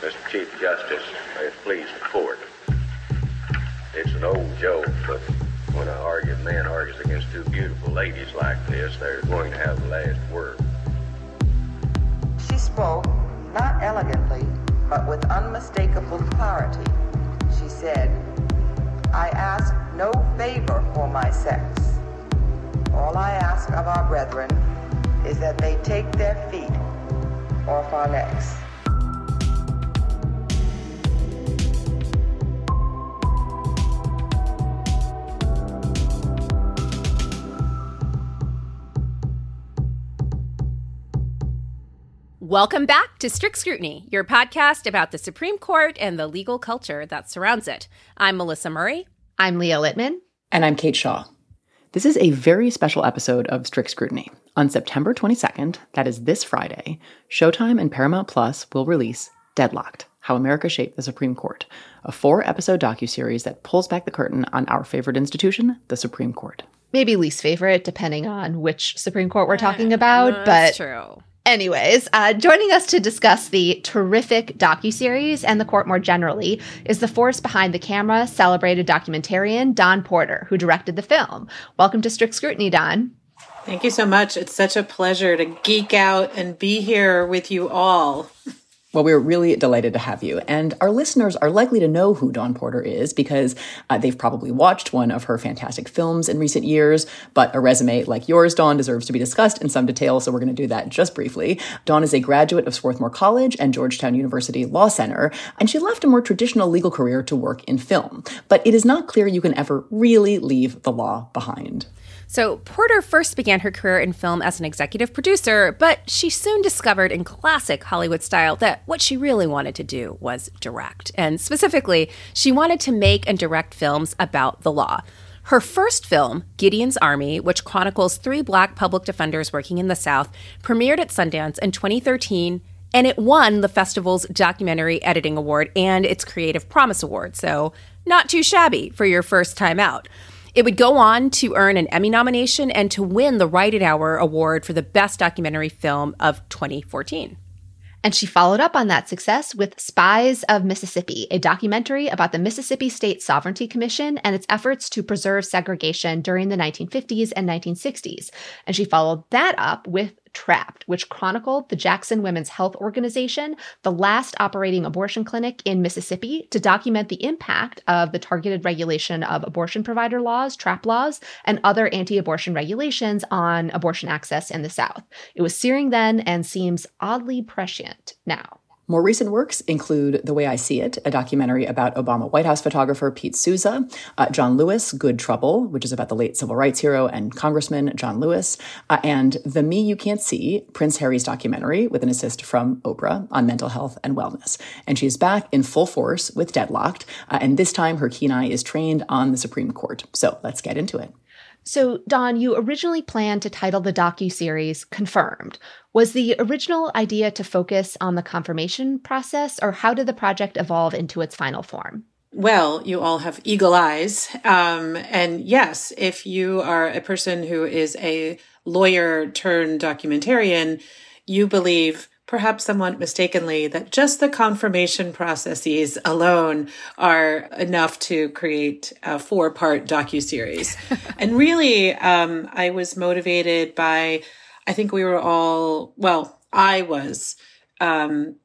Mr. Chief Justice, may it please the court. It's an old joke, but when a argued man argues against two beautiful ladies like this, they're going to have the last word. She spoke, not elegantly, but with unmistakable clarity. She said, I ask no favor for my sex. All I ask of our brethren is that they take their feet off our necks. Welcome back to Strict Scrutiny, your podcast about the Supreme Court and the legal culture that surrounds it. I'm Melissa Murray. I'm Leah Littman. And I'm Kate Shaw. This is a very special episode of Strict Scrutiny. On September 22nd, that is this Friday, Showtime and Paramount Plus will release Deadlocked How America Shaped the Supreme Court, a four episode docuseries that pulls back the curtain on our favorite institution, the Supreme Court. Maybe least favorite, depending on which Supreme Court we're talking about. Uh, but That's true. Anyways, uh, joining us to discuss the terrific docuseries and the court more generally is the force behind the camera, celebrated documentarian Dawn Porter, who directed the film. Welcome to Strict Scrutiny, Dawn. Thank you so much. It's such a pleasure to geek out and be here with you all. Well, we're really delighted to have you. And our listeners are likely to know who Dawn Porter is because uh, they've probably watched one of her fantastic films in recent years. But a resume like yours, Dawn, deserves to be discussed in some detail. So we're going to do that just briefly. Dawn is a graduate of Swarthmore College and Georgetown University Law Center. And she left a more traditional legal career to work in film. But it is not clear you can ever really leave the law behind. So, Porter first began her career in film as an executive producer, but she soon discovered in classic Hollywood style that what she really wanted to do was direct. And specifically, she wanted to make and direct films about the law. Her first film, Gideon's Army, which chronicles three black public defenders working in the South, premiered at Sundance in 2013 and it won the festival's documentary editing award and its creative promise award so not too shabby for your first time out it would go on to earn an Emmy nomination and to win the Ridenhour Award for the Best Documentary Film of 2014. And she followed up on that success with Spies of Mississippi, a documentary about the Mississippi State Sovereignty Commission and its efforts to preserve segregation during the 1950s and 1960s. And she followed that up with Trapped, which chronicled the Jackson Women's Health Organization, the last operating abortion clinic in Mississippi, to document the impact of the targeted regulation of abortion provider laws, TRAP laws, and other anti abortion regulations on abortion access in the South. It was searing then and seems oddly prescient now. More recent works include The Way I See It, a documentary about Obama White House photographer Pete Souza, uh, John Lewis, Good Trouble, which is about the late civil rights hero and Congressman John Lewis, uh, and The Me You Can't See, Prince Harry's documentary with an assist from Oprah on mental health and wellness. And she's back in full force with Deadlocked, uh, and this time her keen eye is trained on the Supreme Court. So let's get into it. So, Dawn, you originally planned to title the docu-series Confirmed. Was the original idea to focus on the confirmation process, or how did the project evolve into its final form? Well, you all have eagle eyes. Um, and yes, if you are a person who is a lawyer turned documentarian, you believe perhaps somewhat mistakenly, that just the confirmation processes alone are enough to create a four part docu-series. and really, um, I was motivated by, I think we were all, well, I was, um,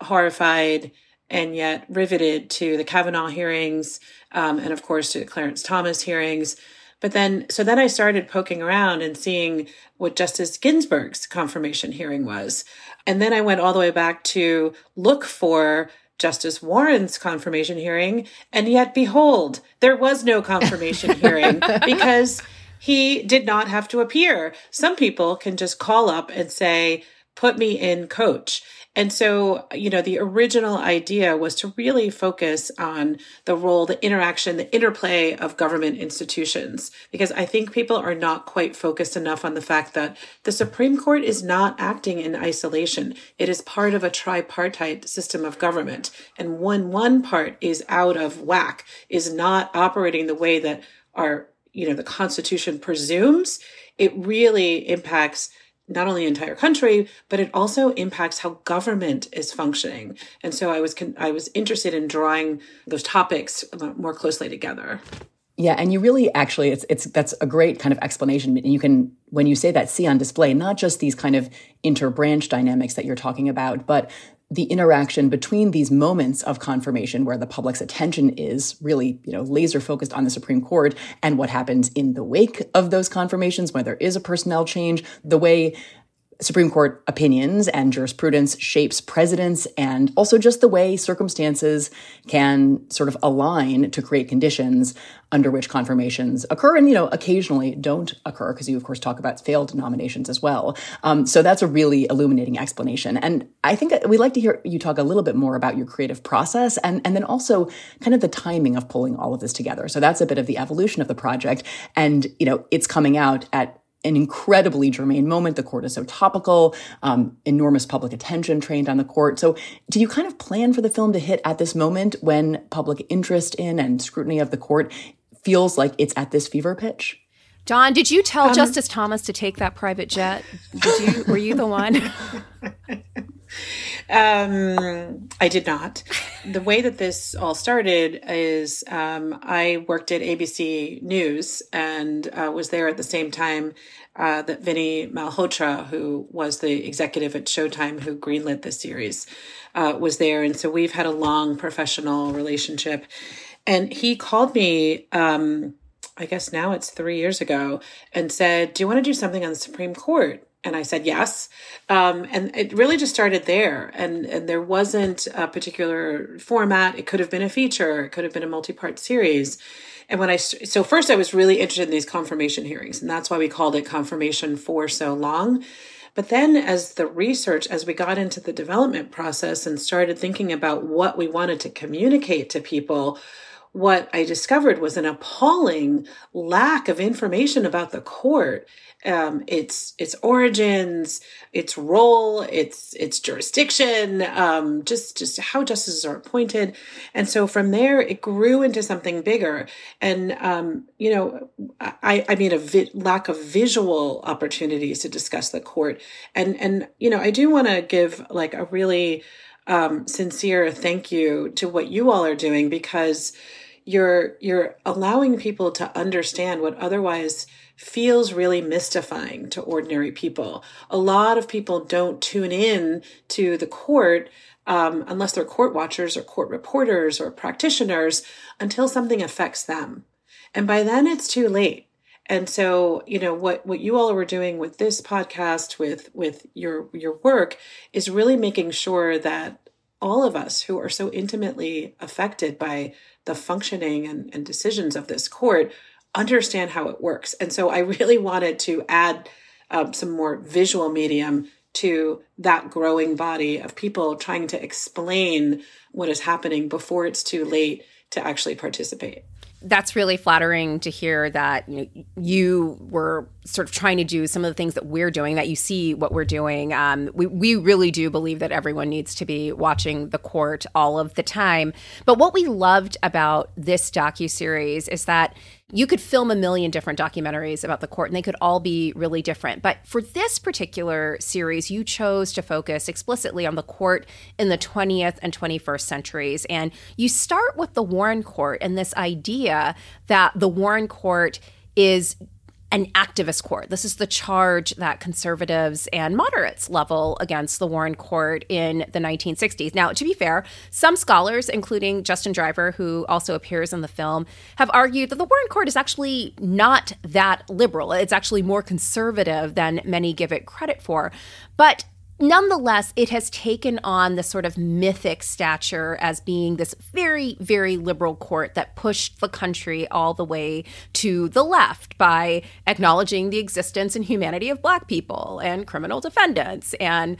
horrified and yet riveted to the Kavanaugh hearings, um, and of course to the Clarence Thomas hearings. But then, so then I started poking around and seeing what Justice Ginsburg's confirmation hearing was. And then I went all the way back to look for Justice Warren's confirmation hearing. And yet, behold, there was no confirmation hearing because he did not have to appear. Some people can just call up and say, put me in coach. And so, you know, the original idea was to really focus on the role, the interaction, the interplay of government institutions, because I think people are not quite focused enough on the fact that the Supreme Court is not acting in isolation. It is part of a tripartite system of government. And when one part is out of whack, is not operating the way that our, you know, the Constitution presumes, it really impacts not only entire country, but it also impacts how government is functioning. And so I was con- I was interested in drawing those topics more closely together. Yeah, and you really actually it's it's that's a great kind of explanation. You can when you say that see on display not just these kind of interbranch dynamics that you're talking about, but the interaction between these moments of confirmation where the public's attention is really, you know, laser focused on the Supreme Court and what happens in the wake of those confirmations when there is a personnel change, the way Supreme Court opinions and jurisprudence shapes presidents and also just the way circumstances can sort of align to create conditions under which confirmations occur and, you know, occasionally don't occur because you, of course, talk about failed nominations as well. Um, so that's a really illuminating explanation. And I think we'd like to hear you talk a little bit more about your creative process and, and then also kind of the timing of pulling all of this together. So that's a bit of the evolution of the project. And, you know, it's coming out at an incredibly germane moment. The court is so topical, um, enormous public attention trained on the court. So, do you kind of plan for the film to hit at this moment when public interest in and scrutiny of the court feels like it's at this fever pitch? Dawn, did you tell um, Justice Thomas to take that private jet? Did you? Were you the one? um, I did not. The way that this all started is um, I worked at ABC News and uh, was there at the same time uh, that Vinnie Malhotra, who was the executive at Showtime who greenlit this series, uh, was there. And so we've had a long professional relationship. And he called me. Um, I guess now it's three years ago, and said, Do you want to do something on the Supreme Court? And I said yes. Um, and it really just started there. And, and there wasn't a particular format. It could have been a feature, it could have been a multi part series. And when I, so first I was really interested in these confirmation hearings, and that's why we called it confirmation for so long. But then, as the research, as we got into the development process and started thinking about what we wanted to communicate to people, what I discovered was an appalling lack of information about the court, um, its its origins, its role, its its jurisdiction, um, just just how justices are appointed, and so from there it grew into something bigger. And um, you know, I I mean a vi- lack of visual opportunities to discuss the court, and and you know I do want to give like a really um, sincere thank you to what you all are doing because you're you're allowing people to understand what otherwise feels really mystifying to ordinary people. A lot of people don't tune in to the court um, unless they're court watchers or court reporters or practitioners until something affects them, and by then it's too late. And so, you know what what you all are doing with this podcast, with with your your work, is really making sure that all of us who are so intimately affected by the functioning and, and decisions of this court understand how it works. And so I really wanted to add um, some more visual medium to that growing body of people trying to explain what is happening before it's too late to actually participate that's really flattering to hear that you know you were sort of trying to do some of the things that we're doing that you see what we're doing. Um, we, we really do believe that everyone needs to be watching the court all of the time. But what we loved about this docu-series is that you could film a million different documentaries about the court and they could all be really different. But for this particular series, you chose to focus explicitly on the court in the 20th and 21st centuries. And you start with the Warren Court and this idea that the Warren Court is an activist court. This is the charge that conservatives and moderates level against the Warren Court in the 1960s. Now, to be fair, some scholars, including Justin Driver, who also appears in the film, have argued that the Warren Court is actually not that liberal. It's actually more conservative than many give it credit for. But nonetheless, it has taken on the sort of mythic stature as being this very, very liberal court that pushed the country all the way to the left by acknowledging the existence and humanity of Black people and criminal defendants. And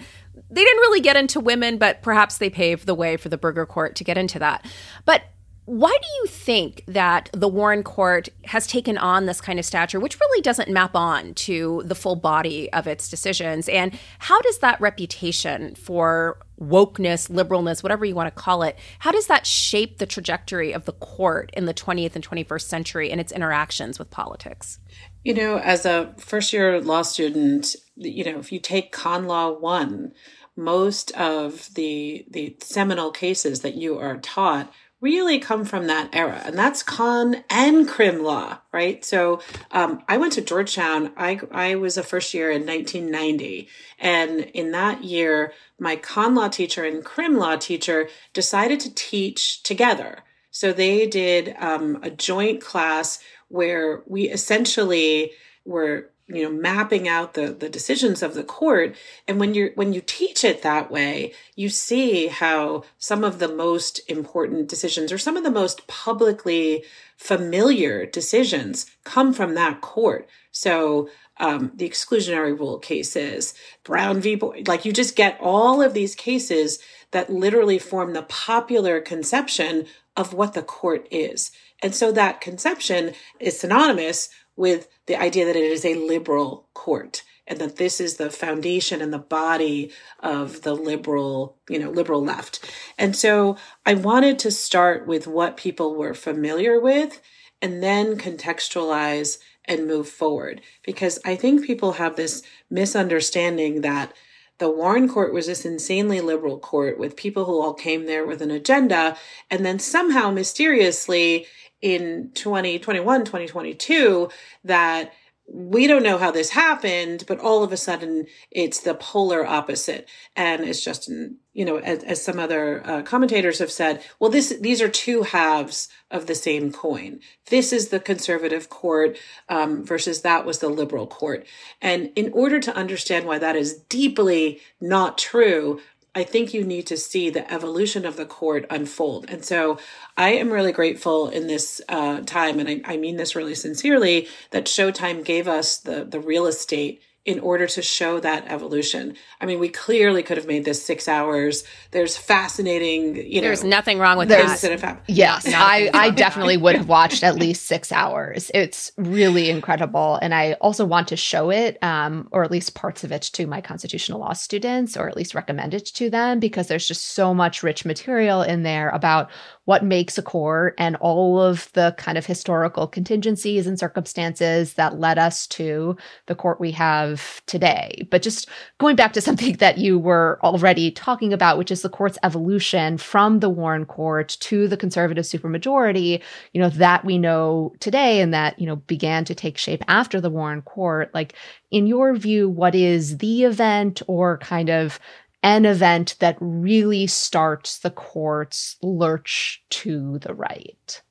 they didn't really get into women, but perhaps they paved the way for the Burger Court to get into that. But why do you think that the Warren Court has taken on this kind of stature, which really doesn't map on to the full body of its decisions? And how does that reputation for wokeness, liberalness, whatever you want to call it, how does that shape the trajectory of the court in the 20th and 21st century and its interactions with politics? You know, as a first year law student, you know, if you take con law one, most of the the seminal cases that you are taught really come from that era and that's con and crim law right? So um, i went to georgetown. I, I was a first year in 1990 and in that year my con law teacher and crim law teacher decided to teach together. So they did um, a joint class where we essentially were you know mapping out the the decisions of the court. And when you're when you teach it that way you see how some of the most important decisions or some of the most publicly familiar decisions come from that court. So um, the exclusionary rule cases brown v. Board like you just get all of these cases that literally form the popular conception of what the court is and so that conception is synonymous with the idea that it is a liberal court and that this is the foundation and the body of the liberal, you know, liberal left. And so I wanted to start with what people were familiar with and then contextualize and move forward because I think people have this misunderstanding that the Warren court was this insanely liberal court with people who all came there with an agenda and then somehow mysteriously in 2021, 2022 that we don't know how this happened, but all of a sudden it's the polar opposite. And it's just, you know, as, as some other uh, commentators have said, well, this, these are two halves of the same coin. This is the conservative court um, versus that was the liberal court. And in order to understand why that is deeply not true, I think you need to see the evolution of the court unfold. And so I am really grateful in this uh, time, and I, I mean this really sincerely, that Showtime gave us the, the real estate in order to show that evolution. I mean, we clearly could have made this six hours. There's fascinating, you know. There's nothing wrong with that. that yes, I, I definitely would have watched at least six hours. It's really incredible. And I also want to show it, um, or at least parts of it, to my constitutional law students, or at least recommend it to them, because there's just so much rich material in there about what makes a court and all of the kind of historical contingencies and circumstances that led us to the court we have today. But just going back to something that you were already talking about, which is the court's evolution from the Warren court to the conservative supermajority, you know, that we know today and that, you know, began to take shape after the Warren court. Like, in your view, what is the event or kind of an event that really starts the court's lurch to the right.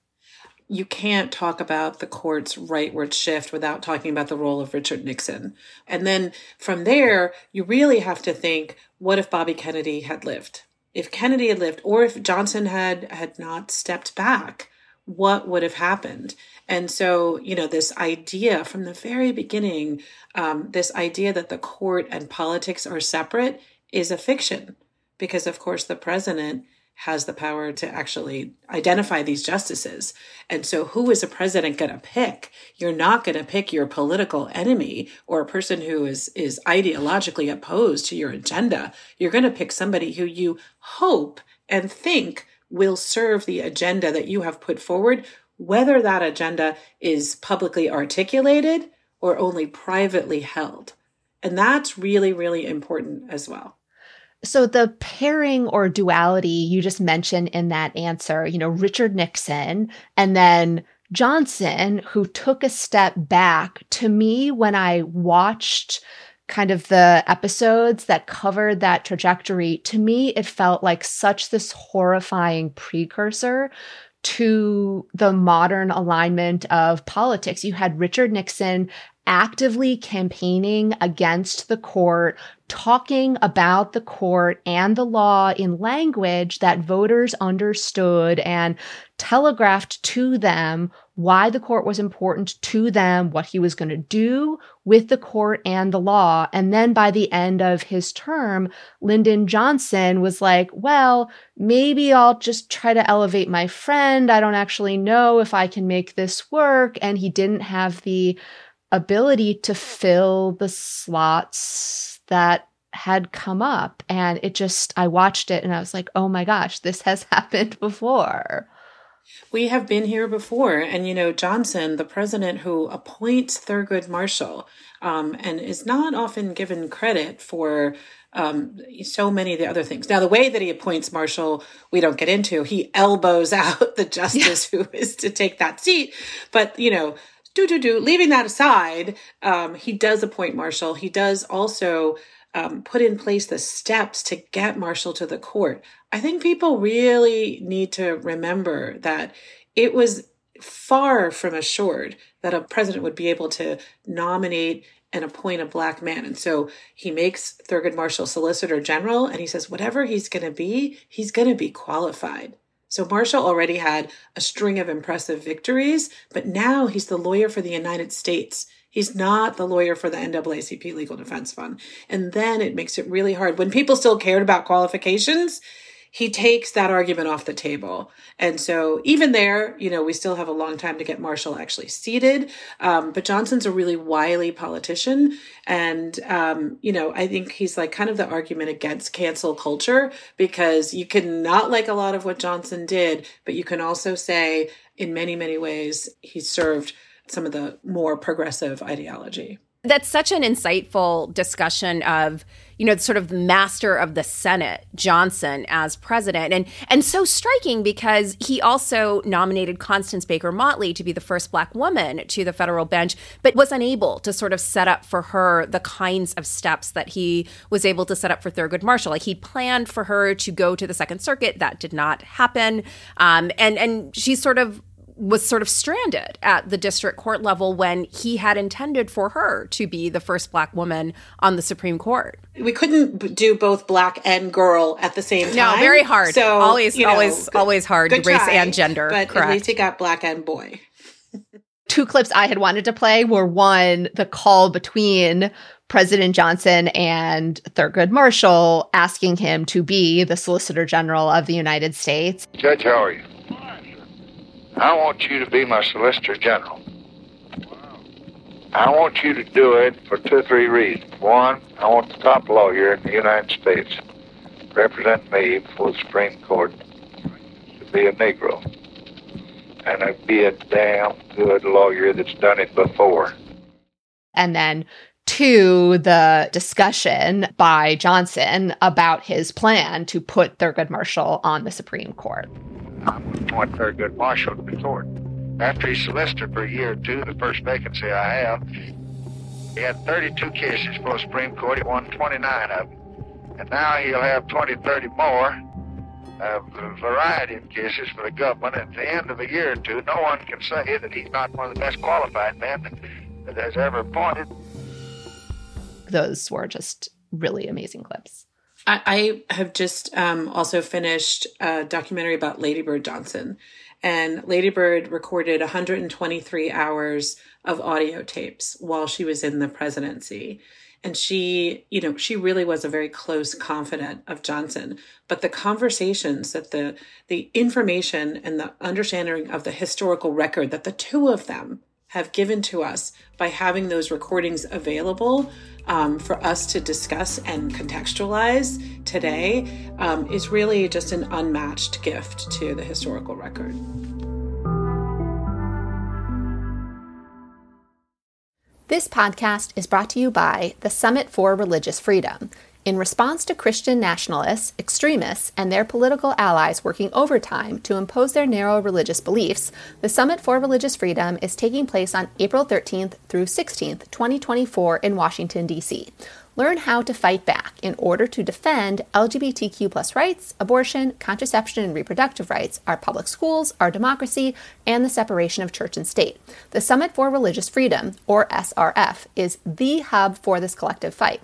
You can't talk about the court's rightward shift without talking about the role of Richard Nixon. And then from there, you really have to think what if Bobby Kennedy had lived? If Kennedy had lived, or if Johnson had, had not stepped back, what would have happened? And so, you know, this idea from the very beginning, um, this idea that the court and politics are separate is a fiction because, of course, the president has the power to actually identify these justices. And so, who is a president going to pick? You're not going to pick your political enemy or a person who is, is ideologically opposed to your agenda. You're going to pick somebody who you hope and think will serve the agenda that you have put forward, whether that agenda is publicly articulated or only privately held. And that's really, really important as well. So the pairing or duality you just mentioned in that answer, you know, Richard Nixon and then Johnson, who took a step back, to me, when I watched kind of the episodes that covered that trajectory, to me, it felt like such this horrifying precursor to the modern alignment of politics. You had Richard Nixon actively campaigning against the court, talking about the court and the law in language that voters understood and telegraphed to them why the court was important to them, what he was going to do with the court and the law. And then by the end of his term, Lyndon Johnson was like, well, maybe I'll just try to elevate my friend. I don't actually know if I can make this work. And he didn't have the ability to fill the slots that had come up. And it just, I watched it and I was like, oh my gosh, this has happened before. We have been here before. And, you know, Johnson, the president who appoints Thurgood Marshall, um, and is not often given credit for um, so many of the other things. Now, the way that he appoints Marshall, we don't get into. He elbows out the justice yeah. who is to take that seat. But, you know, do, do, do, leaving that aside, um, he does appoint Marshall. He does also um, put in place the steps to get Marshall to the court. I think people really need to remember that it was far from assured that a president would be able to nominate and appoint a black man. And so he makes Thurgood Marshall Solicitor General and he says, whatever he's going to be, he's going to be qualified. So Marshall already had a string of impressive victories, but now he's the lawyer for the United States. He's not the lawyer for the NAACP Legal Defense Fund. And then it makes it really hard. When people still cared about qualifications, he takes that argument off the table. And so even there, you know, we still have a long time to get Marshall actually seated. Um, but Johnson's a really wily politician. And, um, you know, I think he's like kind of the argument against cancel culture because you can not like a lot of what Johnson did, but you can also say in many, many ways, he served some of the more progressive ideology. That's such an insightful discussion of, you know, sort of master of the Senate, Johnson as president. And and so striking because he also nominated Constance Baker Motley to be the first black woman to the federal bench, but was unable to sort of set up for her the kinds of steps that he was able to set up for Thurgood Marshall. Like he planned for her to go to the Second Circuit. That did not happen. Um, and and she sort of was sort of stranded at the district court level when he had intended for her to be the first black woman on the Supreme Court. We couldn't do both black and girl at the same time. No, very hard. So always, you know, always, good, always hard. Race try, and gender, but correct. at least he got black and boy. Two clips I had wanted to play were one, the call between President Johnson and Thurgood Marshall asking him to be the Solicitor General of the United States. Judge, how are you? I want you to be my Solicitor General. I want you to do it for two or three reasons. One, I want the top lawyer in the United States represent me before the Supreme Court to be a Negro. And to be a damn good lawyer that's done it before. And then to the discussion by Johnson about his plan to put Thurgood Marshall on the Supreme Court. I would appoint Thurgood Marshall to the court. After he's solicitor for a year or two, the first vacancy I have, he had 32 cases for the Supreme Court. He won 29 of them. And now he'll have 20, 30 more. Of a variety of cases for the government. At the end of a year or two, no one can say that he's not one of the best qualified men that has ever appointed. Those were just really amazing clips. I, I have just um, also finished a documentary about Lady Bird Johnson. And Lady Bird recorded 123 hours of audio tapes while she was in the presidency. And she, you know, she really was a very close confidant of Johnson. But the conversations that the the information and the understanding of the historical record that the two of them have given to us by having those recordings available um, for us to discuss and contextualize today um, is really just an unmatched gift to the historical record. This podcast is brought to you by the Summit for Religious Freedom in response to Christian nationalists, extremists, and their political allies working overtime to impose their narrow religious beliefs, the Summit for Religious Freedom is taking place on April 13th through 16th, 2024, in Washington, D.C. Learn how to fight back in order to defend LGBTQ rights, abortion, contraception and reproductive rights, our public schools, our democracy, and the separation of church and state. The Summit for Religious Freedom, or SRF, is the hub for this collective fight.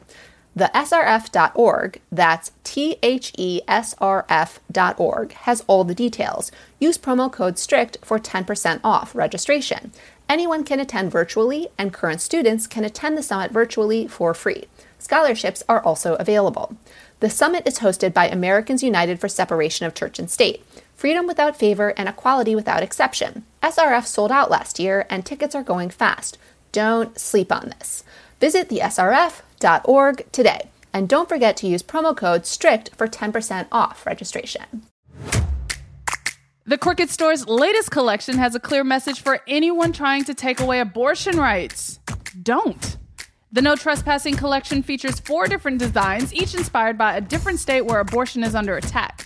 The SRF.org, that's T H E S R F.org, has all the details. Use promo code STRICT for 10% off registration. Anyone can attend virtually, and current students can attend the summit virtually for free. Scholarships are also available. The summit is hosted by Americans United for Separation of Church and State, freedom without favor, and equality without exception. SRF sold out last year, and tickets are going fast. Don't sleep on this. Visit the SRF today. And don't forget to use promo code STRICT for 10% off registration. The Crooked Store's latest collection has a clear message for anyone trying to take away abortion rights. Don't. The No Trespassing collection features four different designs, each inspired by a different state where abortion is under attack.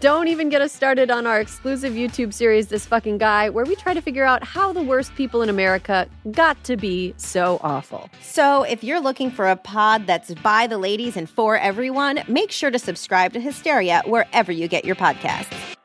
Don't even get us started on our exclusive YouTube series, This Fucking Guy, where we try to figure out how the worst people in America got to be so awful. So, if you're looking for a pod that's by the ladies and for everyone, make sure to subscribe to Hysteria wherever you get your podcasts.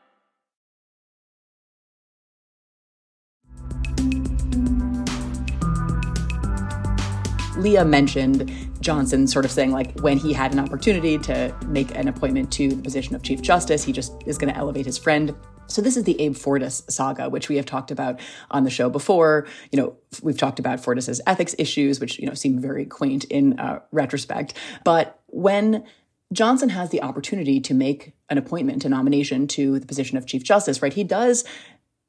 Leah mentioned Johnson sort of saying, like, when he had an opportunity to make an appointment to the position of Chief Justice, he just is going to elevate his friend. So this is the Abe Fortas saga, which we have talked about on the show before. You know, we've talked about Fortas's ethics issues, which, you know, seem very quaint in uh, retrospect. But when Johnson has the opportunity to make an appointment, a nomination to the position of Chief Justice, right? He does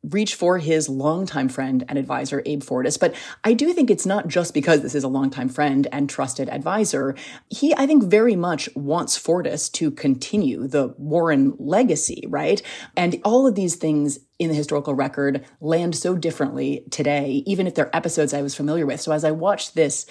reach for his longtime friend and advisor, Abe Fortas. But I do think it's not just because this is a longtime friend and trusted advisor. He, I think, very much wants Fortas to continue the Warren legacy, right? And all of these things in the historical record land so differently today, even if they're episodes I was familiar with. So as I watched this,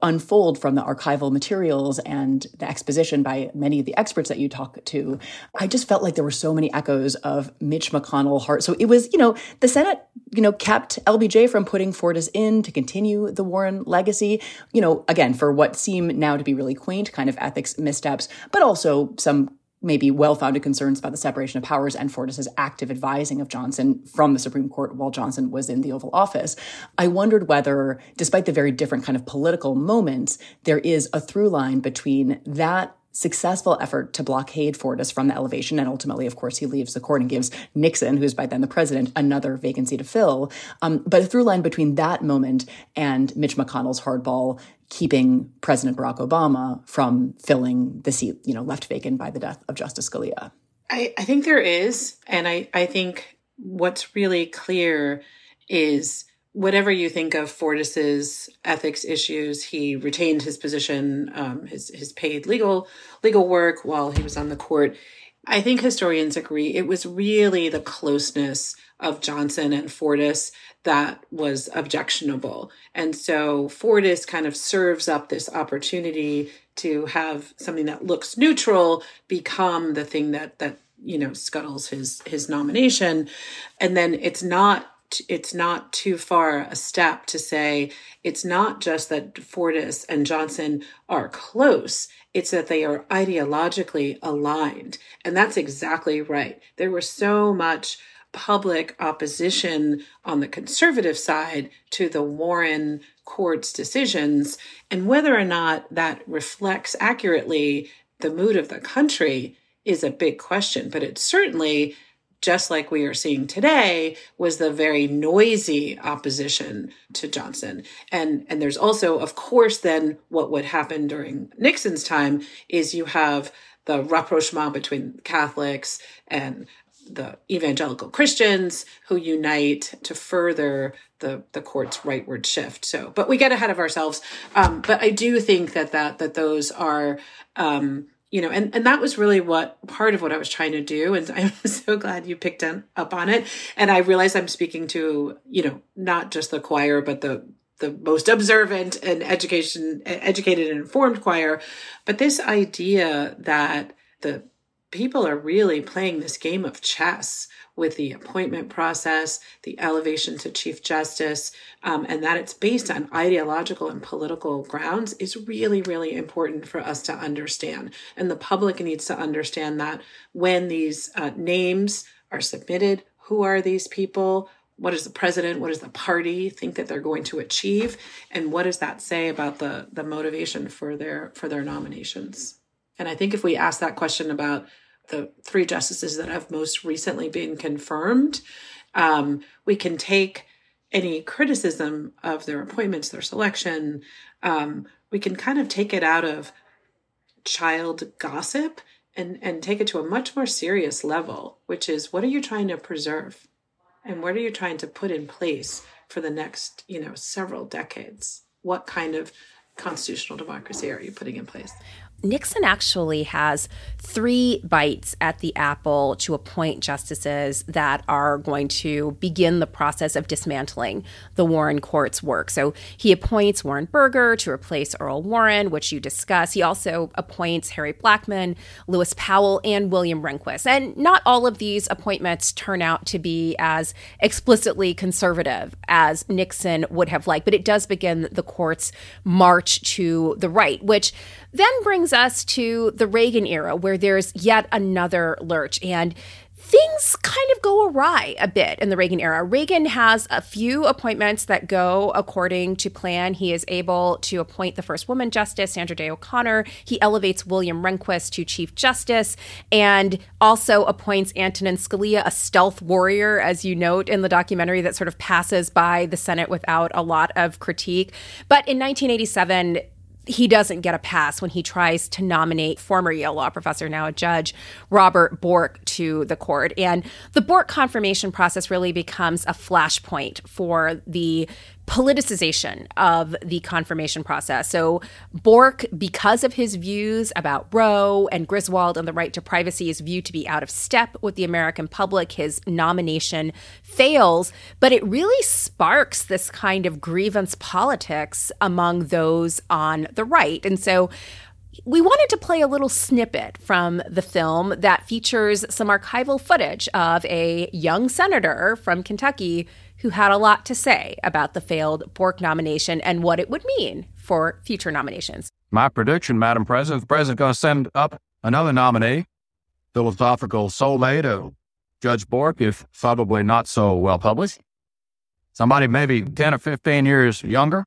unfold from the archival materials and the exposition by many of the experts that you talk to, I just felt like there were so many echoes of Mitch McConnell heart. So it was, you know, the Senate, you know, kept LBJ from putting Fortas in to continue the Warren legacy, you know, again, for what seem now to be really quaint kind of ethics missteps, but also some maybe well-founded concerns about the separation of powers and Fortas's active advising of Johnson from the Supreme Court while Johnson was in the Oval Office. I wondered whether, despite the very different kind of political moments, there is a through line between that successful effort to blockade Fortas from the elevation. And ultimately, of course, he leaves the court and gives Nixon, who's by then the president, another vacancy to fill. Um, but a through line between that moment and Mitch McConnell's hardball keeping President Barack Obama from filling the seat, you know, left vacant by the death of Justice Scalia. I, I think there is. And I, I think what's really clear is whatever you think of Fortas's ethics issues, he retained his position, um, his his paid legal legal work while he was on the court. I think historians agree it was really the closeness of Johnson and Fortas that was objectionable. And so Fortas kind of serves up this opportunity to have something that looks neutral become the thing that that you know scuttles his his nomination and then it's not it's not too far a step to say it's not just that Fortas and Johnson are close, it's that they are ideologically aligned. And that's exactly right. There was so much public opposition on the conservative side to the Warren court's decisions. And whether or not that reflects accurately the mood of the country is a big question. But it certainly just like we are seeing today, was the very noisy opposition to Johnson. And, and there's also, of course, then what would happen during Nixon's time is you have the rapprochement between Catholics and the evangelical Christians who unite to further the the court's rightward shift. So, but we get ahead of ourselves. Um, but I do think that that that those are um, you know, and, and that was really what part of what I was trying to do. And I'm so glad you picked up on it. And I realize I'm speaking to, you know, not just the choir, but the, the most observant and education, educated and informed choir. But this idea that the people are really playing this game of chess with the appointment process, the elevation to Chief Justice, um, and that it's based on ideological and political grounds is really, really important for us to understand. And the public needs to understand that when these uh, names are submitted, who are these people? What does the president, what does the party think that they're going to achieve? And what does that say about the, the motivation for their for their nominations? And I think if we ask that question about the three justices that have most recently been confirmed, um, we can take any criticism of their appointments, their selection, um, we can kind of take it out of child gossip and, and take it to a much more serious level, which is what are you trying to preserve? And what are you trying to put in place for the next, you know, several decades? What kind of constitutional democracy are you putting in place? Nixon actually has three bites at the apple to appoint justices that are going to begin the process of dismantling the Warren court's work. So he appoints Warren Burger to replace Earl Warren, which you discuss. He also appoints Harry Blackmun, Lewis Powell, and William Rehnquist. And not all of these appointments turn out to be as explicitly conservative as Nixon would have liked, but it does begin the court's march to the right, which then brings us to the Reagan era, where there's yet another lurch. And things kind of go awry a bit in the Reagan era. Reagan has a few appointments that go according to plan. He is able to appoint the first woman justice, Sandra Day O'Connor. He elevates William Rehnquist to Chief Justice and also appoints Antonin Scalia, a stealth warrior, as you note in the documentary, that sort of passes by the Senate without a lot of critique. But in 1987, he doesn't get a pass when he tries to nominate former Yale law professor, now a judge, Robert Bork, to the court. And the Bork confirmation process really becomes a flashpoint for the politicization of the confirmation process. So, Bork, because of his views about Roe and Griswold and the right to privacy, is viewed to be out of step with the American public. His nomination fails, but it really sparks this kind of grievance politics among those on the right. And so, we wanted to play a little snippet from the film that features some archival footage of a young senator from Kentucky who had a lot to say about the failed Bork nomination and what it would mean for future nominations. My prediction, Madam President, the president going to send up another nominee, philosophical soulmate of Judge Bork, if probably not so well published. Somebody maybe 10 or 15 years younger,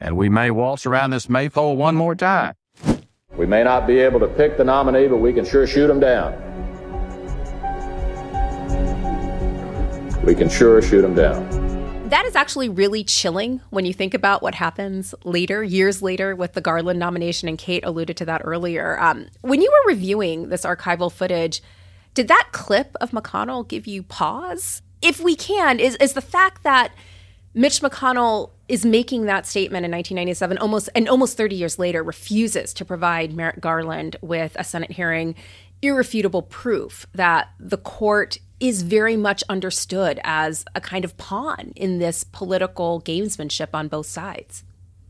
and we may waltz around this maypole one more time. We may not be able to pick the nominee, but we can sure shoot him down. We can sure shoot them down. That is actually really chilling when you think about what happens later, years later, with the Garland nomination. And Kate alluded to that earlier. Um, when you were reviewing this archival footage, did that clip of McConnell give you pause? If we can, is, is the fact that Mitch McConnell is making that statement in 1997, almost and almost 30 years later, refuses to provide Merrick Garland with a Senate hearing, irrefutable proof that the court is very much understood as a kind of pawn in this political gamesmanship on both sides.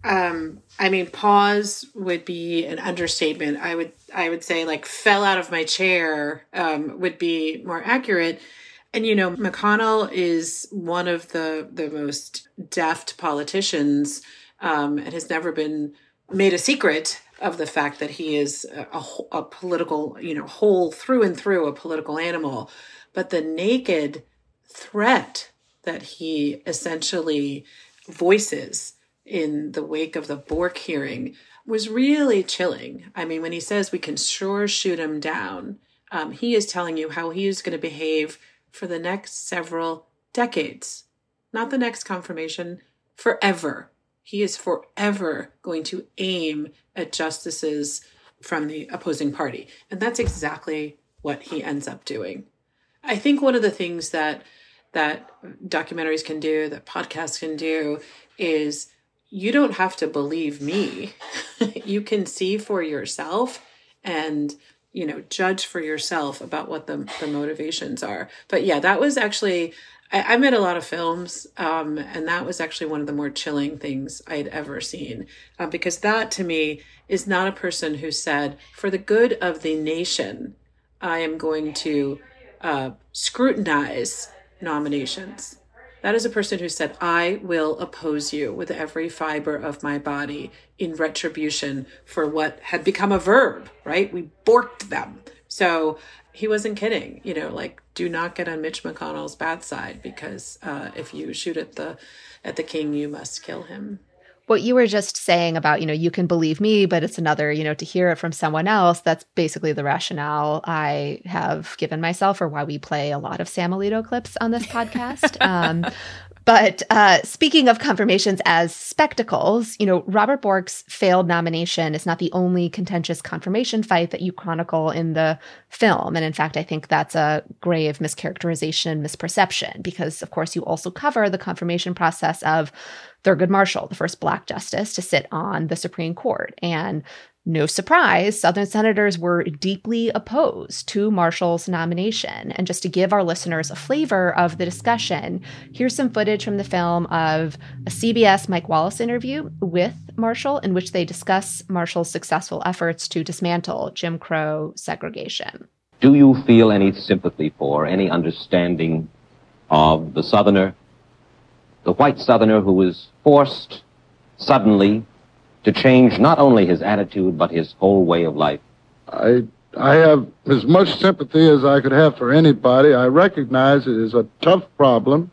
Um, I mean, pause would be an understatement. I would, I would say, like, fell out of my chair um, would be more accurate. And you know, McConnell is one of the the most deft politicians, um, and has never been made a secret of the fact that he is a, a, a political, you know, whole through and through a political animal but the naked threat that he essentially voices in the wake of the Bork hearing was really chilling. I mean, when he says we can sure shoot him down, um, he is telling you how he is going to behave for the next several decades, not the next confirmation, forever. He is forever going to aim at justices from the opposing party. And that's exactly what he ends up doing. I think one of the things that that documentaries can do, that podcasts can do, is you don't have to believe me. you can see for yourself and you know judge for yourself about what the the motivations are. But yeah, that was actually I, I made a lot of films, um, and that was actually one of the more chilling things I'd ever seen, uh, because that to me is not a person who said, "For the good of the nation, I am going to uh, scrutinize nominations. That is a person who said, I will oppose you with every fiber of my body in retribution for what had become a verb, right? We borked them. So he wasn't kidding, you know, like do not get on Mitch McConnell's bad side because uh, if you shoot at the at the king, you must kill him what you were just saying about, you know, you can believe me, but it's another, you know, to hear it from someone else, that's basically the rationale I have given myself or why we play a lot of Sam Alito clips on this podcast. um, but uh, speaking of confirmations as spectacles, you know, Robert Bork's failed nomination is not the only contentious confirmation fight that you chronicle in the film. And in fact, I think that's a grave mischaracterization, misperception, because of course you also cover the confirmation process of Thurgood Marshall, the first Black justice to sit on the Supreme Court. And no surprise, Southern senators were deeply opposed to Marshall's nomination. And just to give our listeners a flavor of the discussion, here's some footage from the film of a CBS Mike Wallace interview with Marshall, in which they discuss Marshall's successful efforts to dismantle Jim Crow segregation. Do you feel any sympathy for, any understanding of the Southerner the white Southerner who was forced suddenly to change not only his attitude, but his whole way of life? I, I have as much sympathy as I could have for anybody. I recognize it is a tough problem.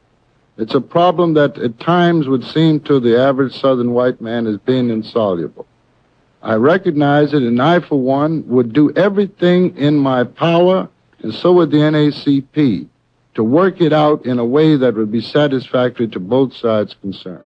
It's a problem that at times would seem to the average Southern white man as being insoluble. I recognize it, and I, for one, would do everything in my power, and so would the NAACP, to work it out in a way that would be satisfactory to both sides concerned.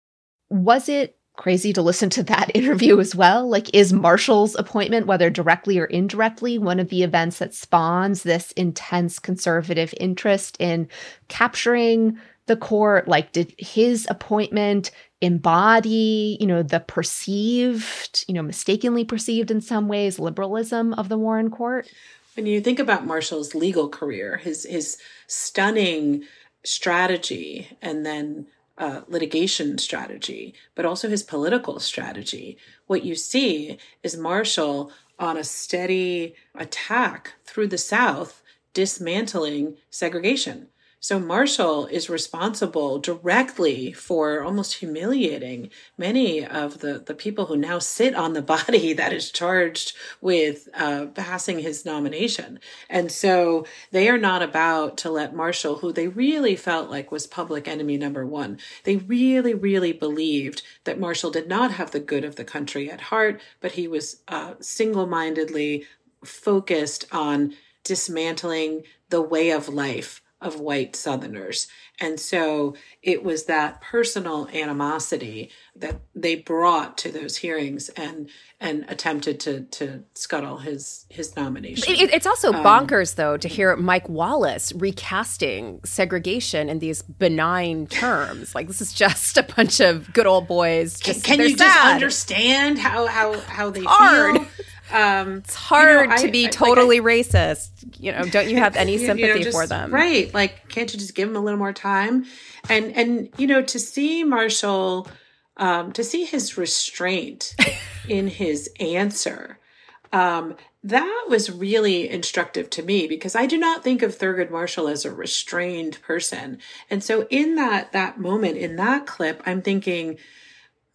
Was it crazy to listen to that interview as well? Like, is Marshall's appointment, whether directly or indirectly, one of the events that spawns this intense conservative interest in capturing the court? Like, did his appointment embody, you know, the perceived, you know, mistakenly perceived in some ways liberalism of the Warren court? When you think about Marshall's legal career, his his stunning strategy and then uh, litigation strategy, but also his political strategy, what you see is Marshall on a steady attack through the South, dismantling segregation so Marshall is responsible directly for almost humiliating many of the, the people who now sit on the body that is charged with uh, passing his nomination. And so they are not about to let Marshall, who they really felt like was public enemy number one, they really, really believed that Marshall did not have the good of the country at heart, but he was uh, single mindedly focused on dismantling the way of life of white Southerners. And so it was that personal animosity that they brought to those hearings and and attempted to to scuttle his his nomination. It, it's also um, bonkers though to hear Mike Wallace recasting segregation in these benign terms. Like this is just a bunch of good old boys. Just, can, can you sad. just understand how how how they hard. feel? Um, it's hard you know, to I, be I, totally like I, racist. You know, don't you have any sympathy you know, just, for them? Right. Like, can't you just give them a little more time? And, and, you know, to see Marshall, um, to see his restraint in his answer, um, that was really instructive to me because I do not think of Thurgood Marshall as a restrained person. And so in that, that moment, in that clip, I'm thinking,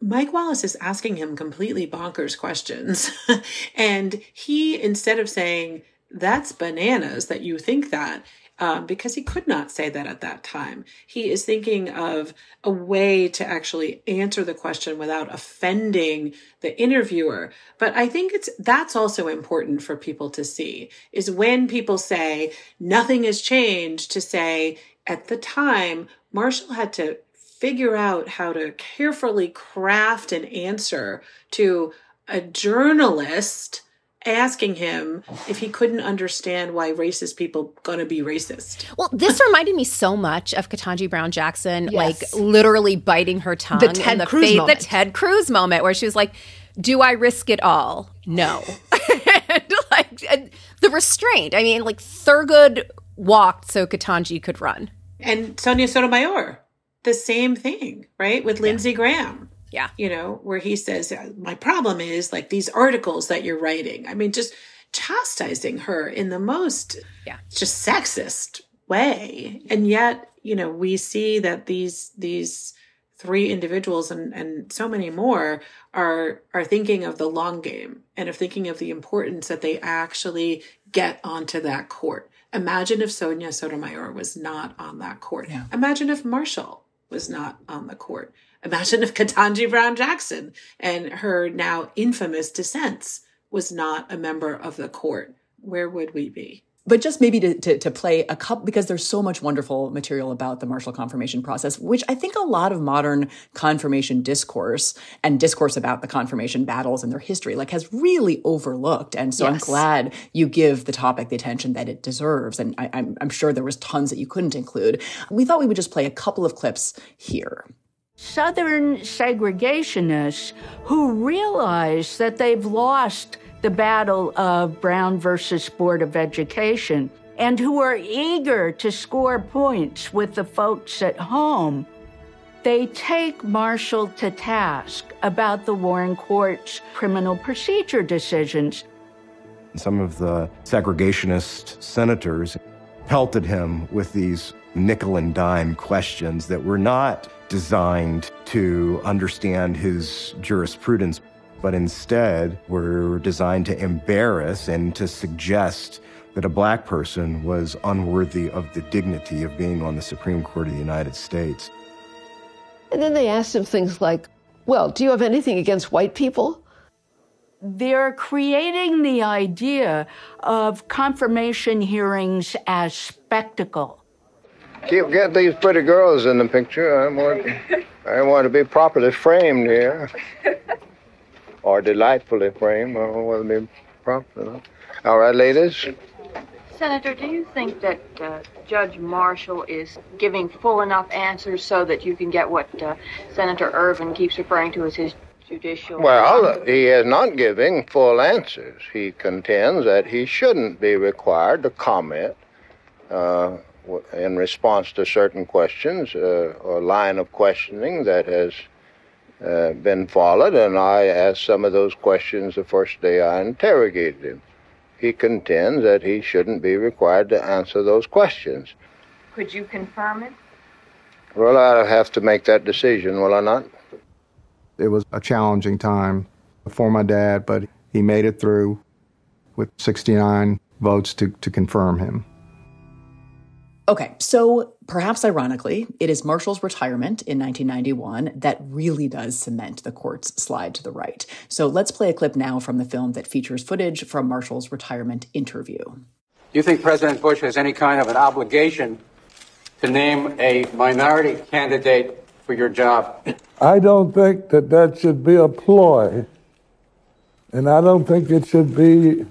Mike Wallace is asking him completely bonkers questions. and he, instead of saying, that's bananas that you think that, um, because he could not say that at that time. He is thinking of a way to actually answer the question without offending the interviewer. But I think it's that's also important for people to see is when people say nothing has changed to say at the time Marshall had to figure out how to carefully craft an answer to a journalist asking him if he couldn't understand why racist people gonna be racist. Well, this reminded me so much of Ketanji Brown Jackson, yes. like literally biting her tongue. The Ted the Cruz moment. The Ted Cruz moment where she was like, "Do I risk it all? No." and like and the restraint. I mean, like Thurgood walked so Ketanji could run. And Sonia Sotomayor the same thing, right? With Lindsey. Graham. Yeah. You know, where he says, uh, My problem is like these articles that you're writing. I mean, just chastising her in the most yeah. just sexist way. And yet, you know, we see that these these three individuals and, and so many more are are thinking of the long game and of thinking of the importance that they actually get onto that court. Imagine if Sonia Sotomayor was not on that court. Yeah. Imagine if Marshall was not on the court. Imagine if Ketanji Brown Jackson and her now infamous dissents was not a member of the court. Where would we be? But just maybe to, to, to, play a couple because there's so much wonderful material about the Marshall confirmation process, which I think a lot of modern confirmation discourse and discourse about the confirmation battles and their history like has really overlooked. And so yes. I'm glad you give the topic the attention that it deserves. And I, I'm, I'm sure there was tons that you couldn't include. We thought we would just play a couple of clips here. Southern segregationists who realize that they've lost the battle of Brown versus Board of Education and who are eager to score points with the folks at home, they take Marshall to task about the Warren Court's criminal procedure decisions. Some of the segregationist senators pelted him with these nickel and dime questions that were not designed to understand his jurisprudence but instead were designed to embarrass and to suggest that a black person was unworthy of the dignity of being on the Supreme Court of the United States. And then they asked him things like, Well, do you have anything against white people? They're creating the idea of confirmation hearings as spectacle. Keep get these pretty girls in the picture. I want, I want to be properly framed here or delightfully framed, or whether it be proper. All right, ladies. Senator, do you think that uh, Judge Marshall is giving full enough answers so that you can get what uh, Senator Ervin keeps referring to as his judicial? Well, he is not giving full answers. He contends that he shouldn't be required to comment uh, in response to certain questions uh, or line of questioning that has uh, been followed, and I asked some of those questions the first day I interrogated him. He contends that he shouldn't be required to answer those questions. Could you confirm it? Well, I'll have to make that decision, will I not? It was a challenging time for my dad, but he made it through with 69 votes to, to confirm him. Okay, so perhaps ironically, it is Marshall's retirement in 1991 that really does cement the court's slide to the right. So let's play a clip now from the film that features footage from Marshall's retirement interview. Do you think President Bush has any kind of an obligation to name a minority candidate for your job? I don't think that that should be a ploy, and I don't think it should be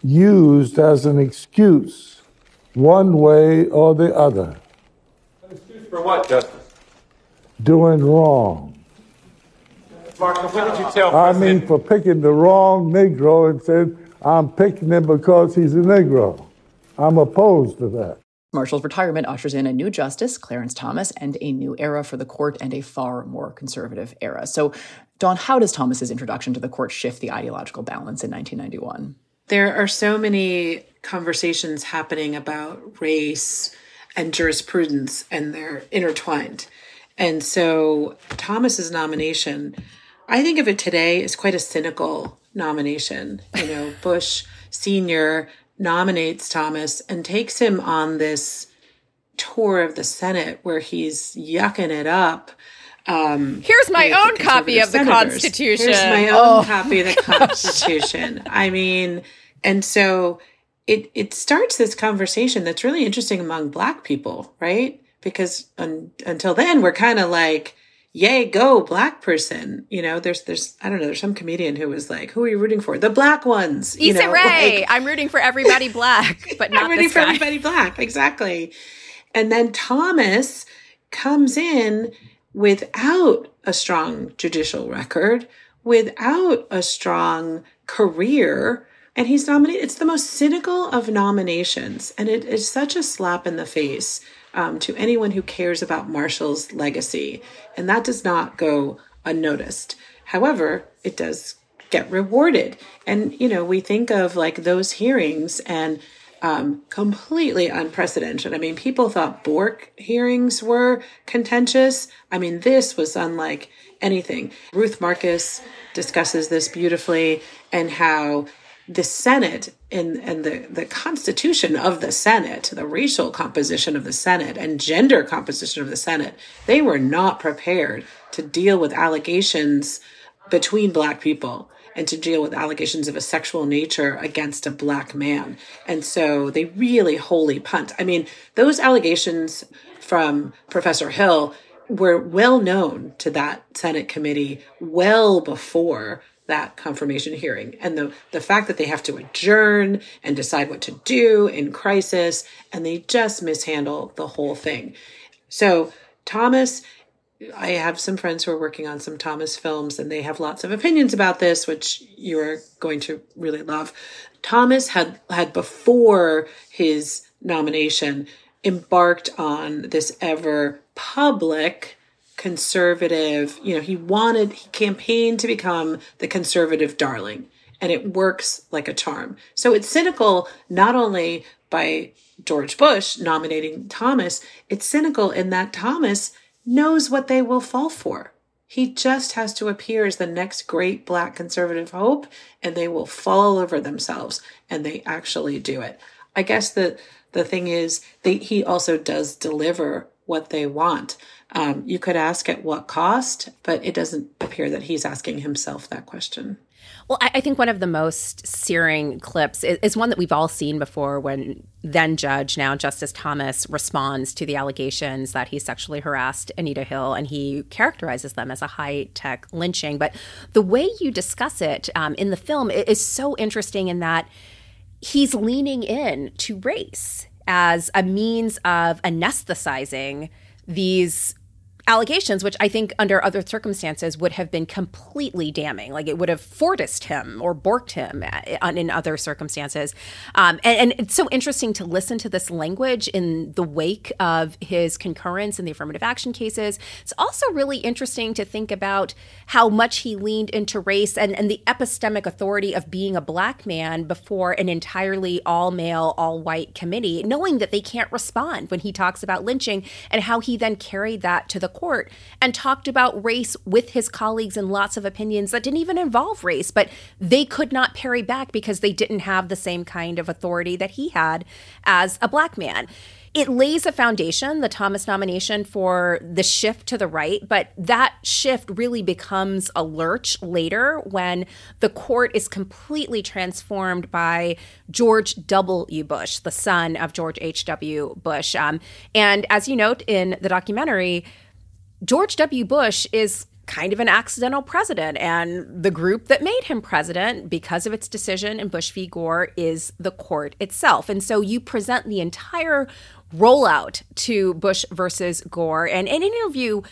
used as an excuse one way or the other. An excuse for what, Justice? Doing wrong. Mark, what did you tell I mean, for picking the wrong Negro and said, I'm picking him because he's a Negro. I'm opposed to that. Marshall's retirement ushers in a new justice, Clarence Thomas, and a new era for the court and a far more conservative era. So, Dawn, how does Thomas's introduction to the court shift the ideological balance in 1991? There are so many conversations happening about race and jurisprudence, and they're intertwined. And so Thomas's nomination, I think of it today as quite a cynical nomination. You know, Bush Sr. nominates Thomas and takes him on this tour of the Senate where he's yucking it up. Um, Here's my own copy of senators. the Constitution. Here's my own oh. copy of the Constitution. I mean, and so it it starts this conversation that's really interesting among black people, right? Because un, until then we're kind of like yay go black person you know there's there's i don't know there's some comedian who was like who are you rooting for the black ones you Issa know, Rae. Like, i'm rooting for everybody black but not i'm rooting for everybody black exactly and then thomas comes in without a strong judicial record without a strong career and he's nominated. It's the most cynical of nominations, and it is such a slap in the face um, to anyone who cares about Marshall's legacy. And that does not go unnoticed. However, it does get rewarded. And, you know, we think of like those hearings and um, completely unprecedented. I mean, people thought Bork hearings were contentious. I mean, this was unlike anything. Ruth Marcus discusses this beautifully and how the Senate and, and the, the constitution of the Senate, the racial composition of the Senate and gender composition of the Senate, they were not prepared to deal with allegations between black people and to deal with allegations of a sexual nature against a black man. And so they really wholly punt. I mean, those allegations from Professor Hill were well known to that Senate committee well before that confirmation hearing. And the, the fact that they have to adjourn and decide what to do in crisis, and they just mishandle the whole thing. So, Thomas, I have some friends who are working on some Thomas films, and they have lots of opinions about this, which you're going to really love. Thomas had had before his nomination embarked on this ever public conservative, you know, he wanted, he campaigned to become the conservative darling, and it works like a charm. So it's cynical not only by George Bush nominating Thomas, it's cynical in that Thomas knows what they will fall for. He just has to appear as the next great black conservative hope, and they will fall over themselves, and they actually do it. I guess the the thing is, they, he also does deliver what they want. Um, you could ask at what cost, but it doesn't appear that he's asking himself that question. Well, I, think one of the most searing clips is, is, one that we've all seen before when then Judge, now Justice Thomas, responds to the allegations that he sexually harassed Anita Hill and he characterizes them as a high tech lynching. But the way you discuss it um, in the film is so interesting in that he's leaning in to race as a means of anesthetizing these allegations, which I think under other circumstances would have been completely damning. Like it would have Fordist him or borked him uh, in other circumstances. Um, and, and, it's so interesting to listen to this language in the wake of his concurrence in the affirmative action cases. It's also really interesting to think about how much he leaned into race and, and the epistemic authority of being a black man before an entirely all male, all white committee, knowing that they can't respond when he talks about lynching and how he then carried that to the court and talked about race with his colleagues and lots of opinions that didn't even involve race, but they could not parry back because they didn't have the same kind of authority that he had as a black man it lays a foundation, the Thomas nomination, for the shift to the right, but that shift really becomes a lurch later when the court is completely transformed by George W. Bush, the son of George H.W. Bush. Um, and as you note in the documentary, George W. Bush is kind of an accidental president. And the group that made him president, because of its decision in Bush v. Gore, is the court itself. And so you present the entire rollout to Bush versus Gore. And in an interview,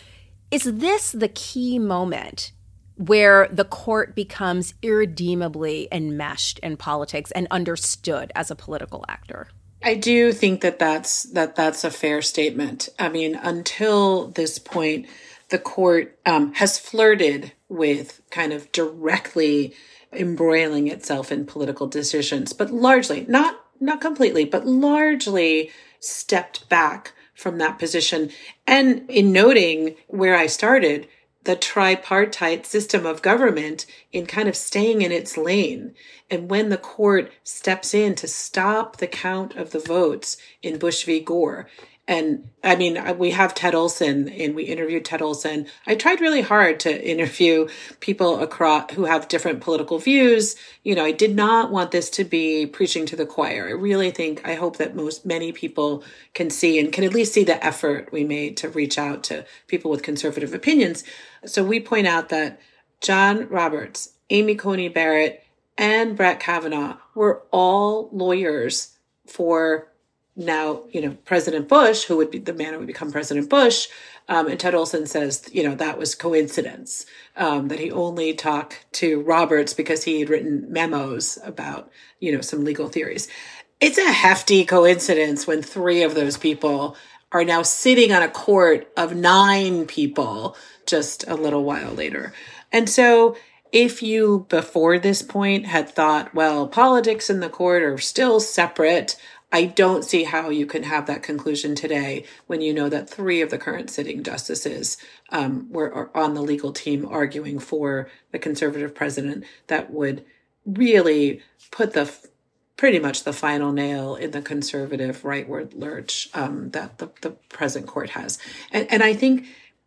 is this the key moment where the court becomes irredeemably enmeshed in politics and understood as a political actor? I do think that that's that that's a fair statement. I mean, until this point, the court um, has flirted with kind of directly embroiling itself in political decisions, but largely not not completely, but largely stepped back from that position. And in noting where I started, the tripartite system of government in kind of staying in its lane. And when the court steps in to stop the count of the votes in Bush v. Gore, and I mean, we have Ted Olson and we interviewed Ted Olson. I tried really hard to interview people across who have different political views. You know, I did not want this to be preaching to the choir. I really think, I hope that most, many people can see and can at least see the effort we made to reach out to people with conservative opinions. So we point out that John Roberts, Amy Coney Barrett, and Brett Kavanaugh were all lawyers for now, you know, President Bush, who would be the man who would become President Bush, um, and Ted Olson says, you know, that was coincidence, um, that he only talked to Roberts because he had written memos about, you know, some legal theories. It's a hefty coincidence when three of those people are now sitting on a court of nine people just a little while later. And so if you before this point had thought, well, politics and the court are still separate, I don't see how you can have that conclusion today when you know that three of the current sitting justices um, were on the legal team arguing for the conservative president that would really put the pretty much the final nail in the conservative rightward lurch um, that the, the present court has. And, and I think,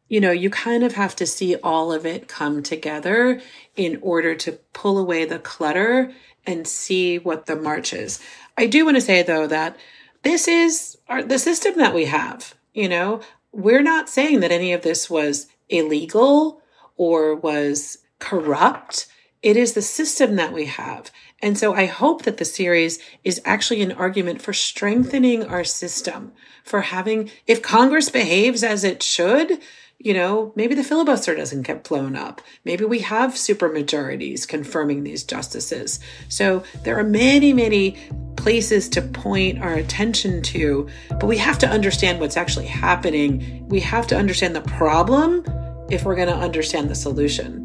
you know, you kind of have to see all of it come together in order to pull away the clutter and see what the march is. I do want to say though that this is our, the system that we have. You know, we're not saying that any of this was illegal or was corrupt. It is the system that we have. And so I hope that the series is actually an argument for strengthening our system, for having, if Congress behaves as it should, you know, maybe the filibuster doesn't get blown up. Maybe we have supermajorities confirming these justices. So there are many, many places to point our attention to, but we have to understand what's actually happening. We have to understand the problem if we're going to understand the solution.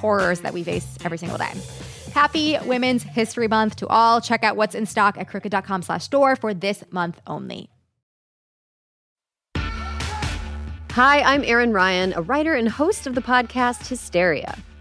horrors that we face every single day. Happy Women's History Month to all. Check out what's in stock at crooked.com slash store for this month only. Hi, I'm Erin Ryan, a writer and host of the podcast Hysteria.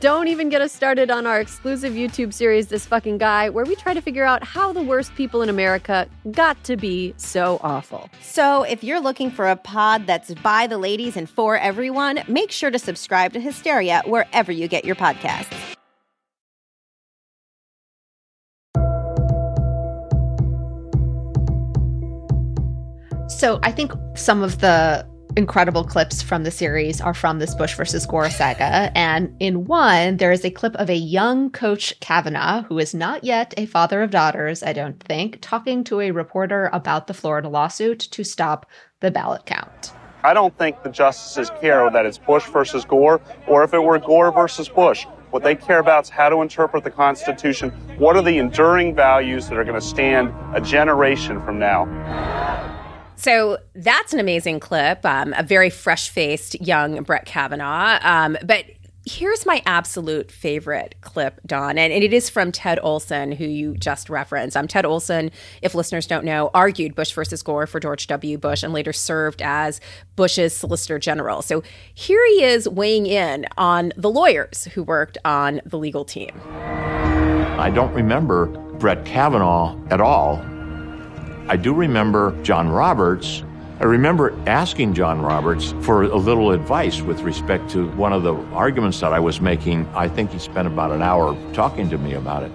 Don't even get us started on our exclusive YouTube series, This Fucking Guy, where we try to figure out how the worst people in America got to be so awful. So, if you're looking for a pod that's by the ladies and for everyone, make sure to subscribe to Hysteria wherever you get your podcasts. So I think some of the incredible clips from the series are from this Bush versus Gore saga. And in one, there is a clip of a young Coach Kavanaugh, who is not yet a father of daughters, I don't think, talking to a reporter about the Florida lawsuit to stop the ballot count. I don't think the justices care that it's Bush versus Gore or if it were Gore versus Bush. What they care about is how to interpret the Constitution. What are the enduring values that are going to stand a generation from now? So that's an amazing clip. Um, a very fresh faced young Brett Kavanaugh. Um, but here's my absolute favorite clip, Dawn, and, and, it is from Ted Olson, who you just referenced. Um, Ted Olson, if listeners don't know, argued Bush versus Gore for George W. Bush and later served as Bush's Solicitor General. So here he is weighing in on the lawyers who worked on the legal team. I don't remember Brett Kavanaugh at all I do remember John Roberts. I remember asking John Roberts for a little advice with respect to one of the arguments that I was making. I think he spent about an hour talking to me about it.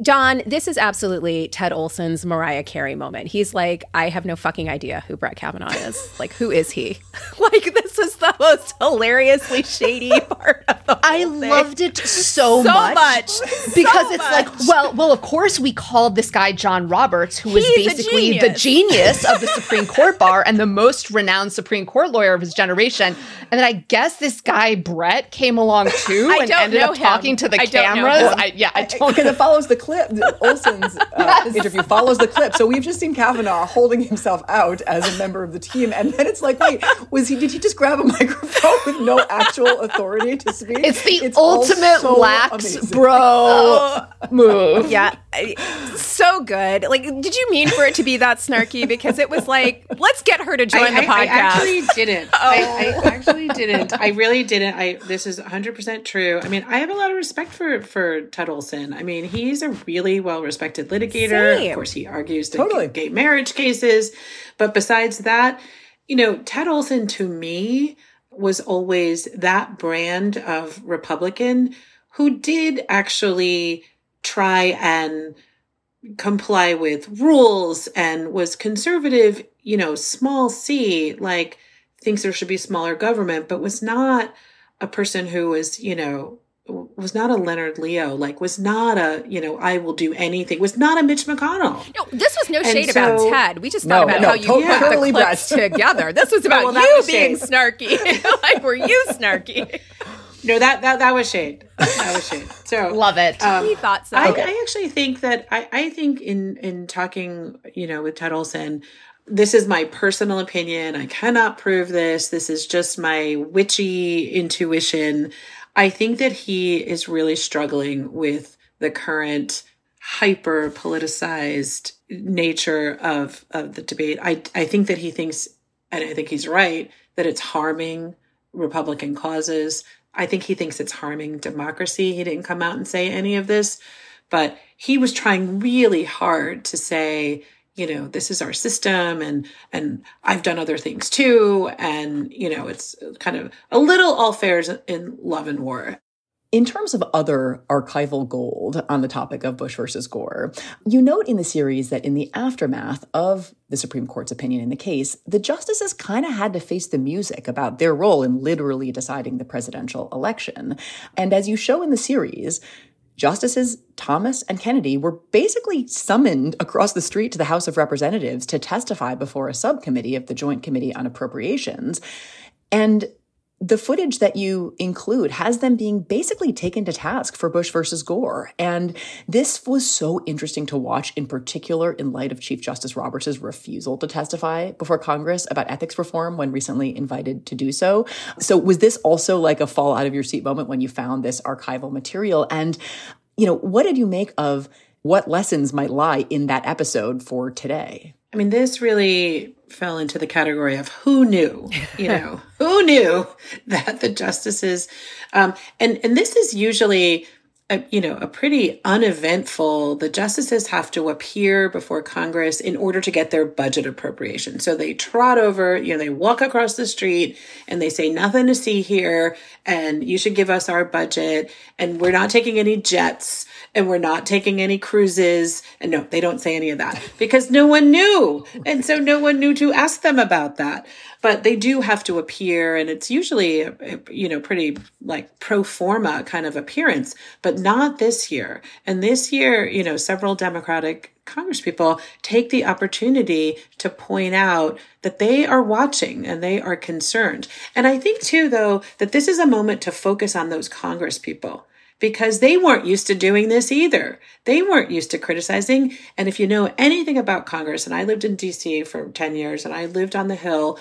Dawn, this is absolutely Ted Olson's Mariah Carey moment. He's like, I have no fucking idea who Brett Kavanaugh is. like, who is he? like, this is the most hilariously shady part of the I thing. loved it so, So much, much. because So it's much. like, well, well, of course we called this guy John Roberts, who was He's a basically the genius. genius of the Supreme Court bar and the most renowned Supreme Court lawyer of his generation. And then I guess this guy Brett came along too I and ended up him. talking to the I cameras. I, yeah, I don't because it follows the clip. Olson's uh, interview follows the clip. So we've just seen Kavanaugh holding himself out as a member of the team, and then it's like, wait, was he? Did he just grab a microphone with no actual authority to speak? It's the all ultimate so lax amazing. bro oh. move. Yeah. So so good. Like, did you mean for it to be that snarky? Because it was like, let's get her to join I, the podcast. I, I actually didn't. Oh. I, I actually didn't. I really didn't. I this is 100% true. I mean, I have a lot of respect for for Ted Olson. I mean, he's a really well respected litigator. Same. Of course, he argues the Totally. gay marriage cases, but besides that, you know, Ted Olson to me was always that brand of Republican who did actually try and comply with rules and was conservative, you know, small c, like thinks there should be smaller government, but was not a person who was, you know, was not a Leonard Leo, like was not a, you know, I will do anything, was not a Mitch McConnell. No, this was no shade so- about Ted. We just No, thought about no, how you totally- put totally the clips Brett. together. This was about well, you was being shade. snarky. like, were you snarky? No, that that that was shade. That was shade. So love it. Um, we thought so. I, I actually think that I, I think in in talking, you know, with Ted Olson, this is my personal opinion. I cannot prove this. This is just my witchy intuition. I think that he is really struggling with the current hyper politicized nature of of the debate. I I think that he thinks and I think he's right that it's harming Republican causes. I think he thinks it's harming democracy. He didn't come out and say any of this, but he was trying really hard to say, you know, this is our system and and I've done other things too and you know, it's kind of a little all fairs in love and war. In terms of other archival gold on the topic of Bush versus Gore, you note in the series that in the aftermath of the Supreme Court's opinion in the case, the justices kind of had to face the music about their role in literally deciding the presidential election. And as you show in the series, Justices Thomas and Kennedy were basically summoned across the street to the House of Representatives to testify before a subcommittee of the Joint Committee on Appropriations. And the footage that you include has them being basically taken to task for Bush versus Gore. And this was so interesting to watch, in particular in light of Chief Justice Roberts' refusal to testify before Congress about ethics reform when recently invited to do so. So was this also like a fall out of your seat moment when you found this archival material? And, you know, what did you make of what lessons might lie in that episode for today? I mean, this really fell into the category of who knew, you know, who knew that the justices, um, and and this is usually. A, you know, a pretty uneventful. The justices have to appear before Congress in order to get their budget appropriation. So they trot over, you know, they walk across the street and they say, nothing to see here. And you should give us our budget. And we're not taking any jets and we're not taking any cruises. And no, they don't say any of that because no one knew. And so no one knew to ask them about that. But they do have to appear and it's usually, you know, pretty like pro forma kind of appearance, but not this year. And this year, you know, several Democratic congresspeople take the opportunity to point out that they are watching and they are concerned. And I think too, though, that this is a moment to focus on those congresspeople because they weren't used to doing this either. They weren't used to criticizing. And if you know anything about Congress, and I lived in DC for 10 years and I lived on the Hill,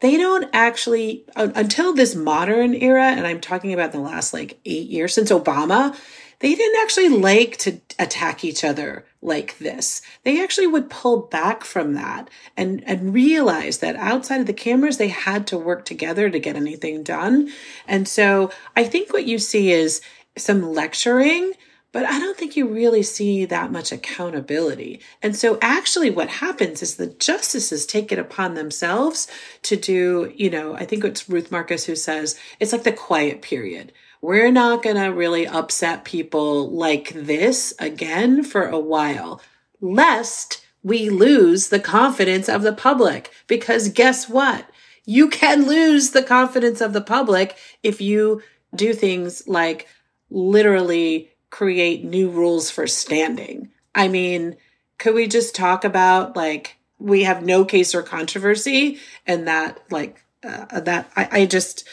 they don't actually, until this modern era, and I'm talking about the last like eight years since Obama, they didn't actually like to attack each other like this. They actually would pull back from that and, and realize that outside of the cameras, they had to work together to get anything done. And so I think what you see is some lecturing, but I don't think you really see that much accountability. And so actually what happens is the justices take it upon themselves to do, you know, I think it's Ruth Marcus who says it's like the quiet period. We're not going to really upset people like this again for a while, lest we lose the confidence of the public. Because guess what? You can lose the confidence of the public if you do things like literally create new rules for standing. I mean, could we just talk about like we have no case or controversy and that like uh, that I, I just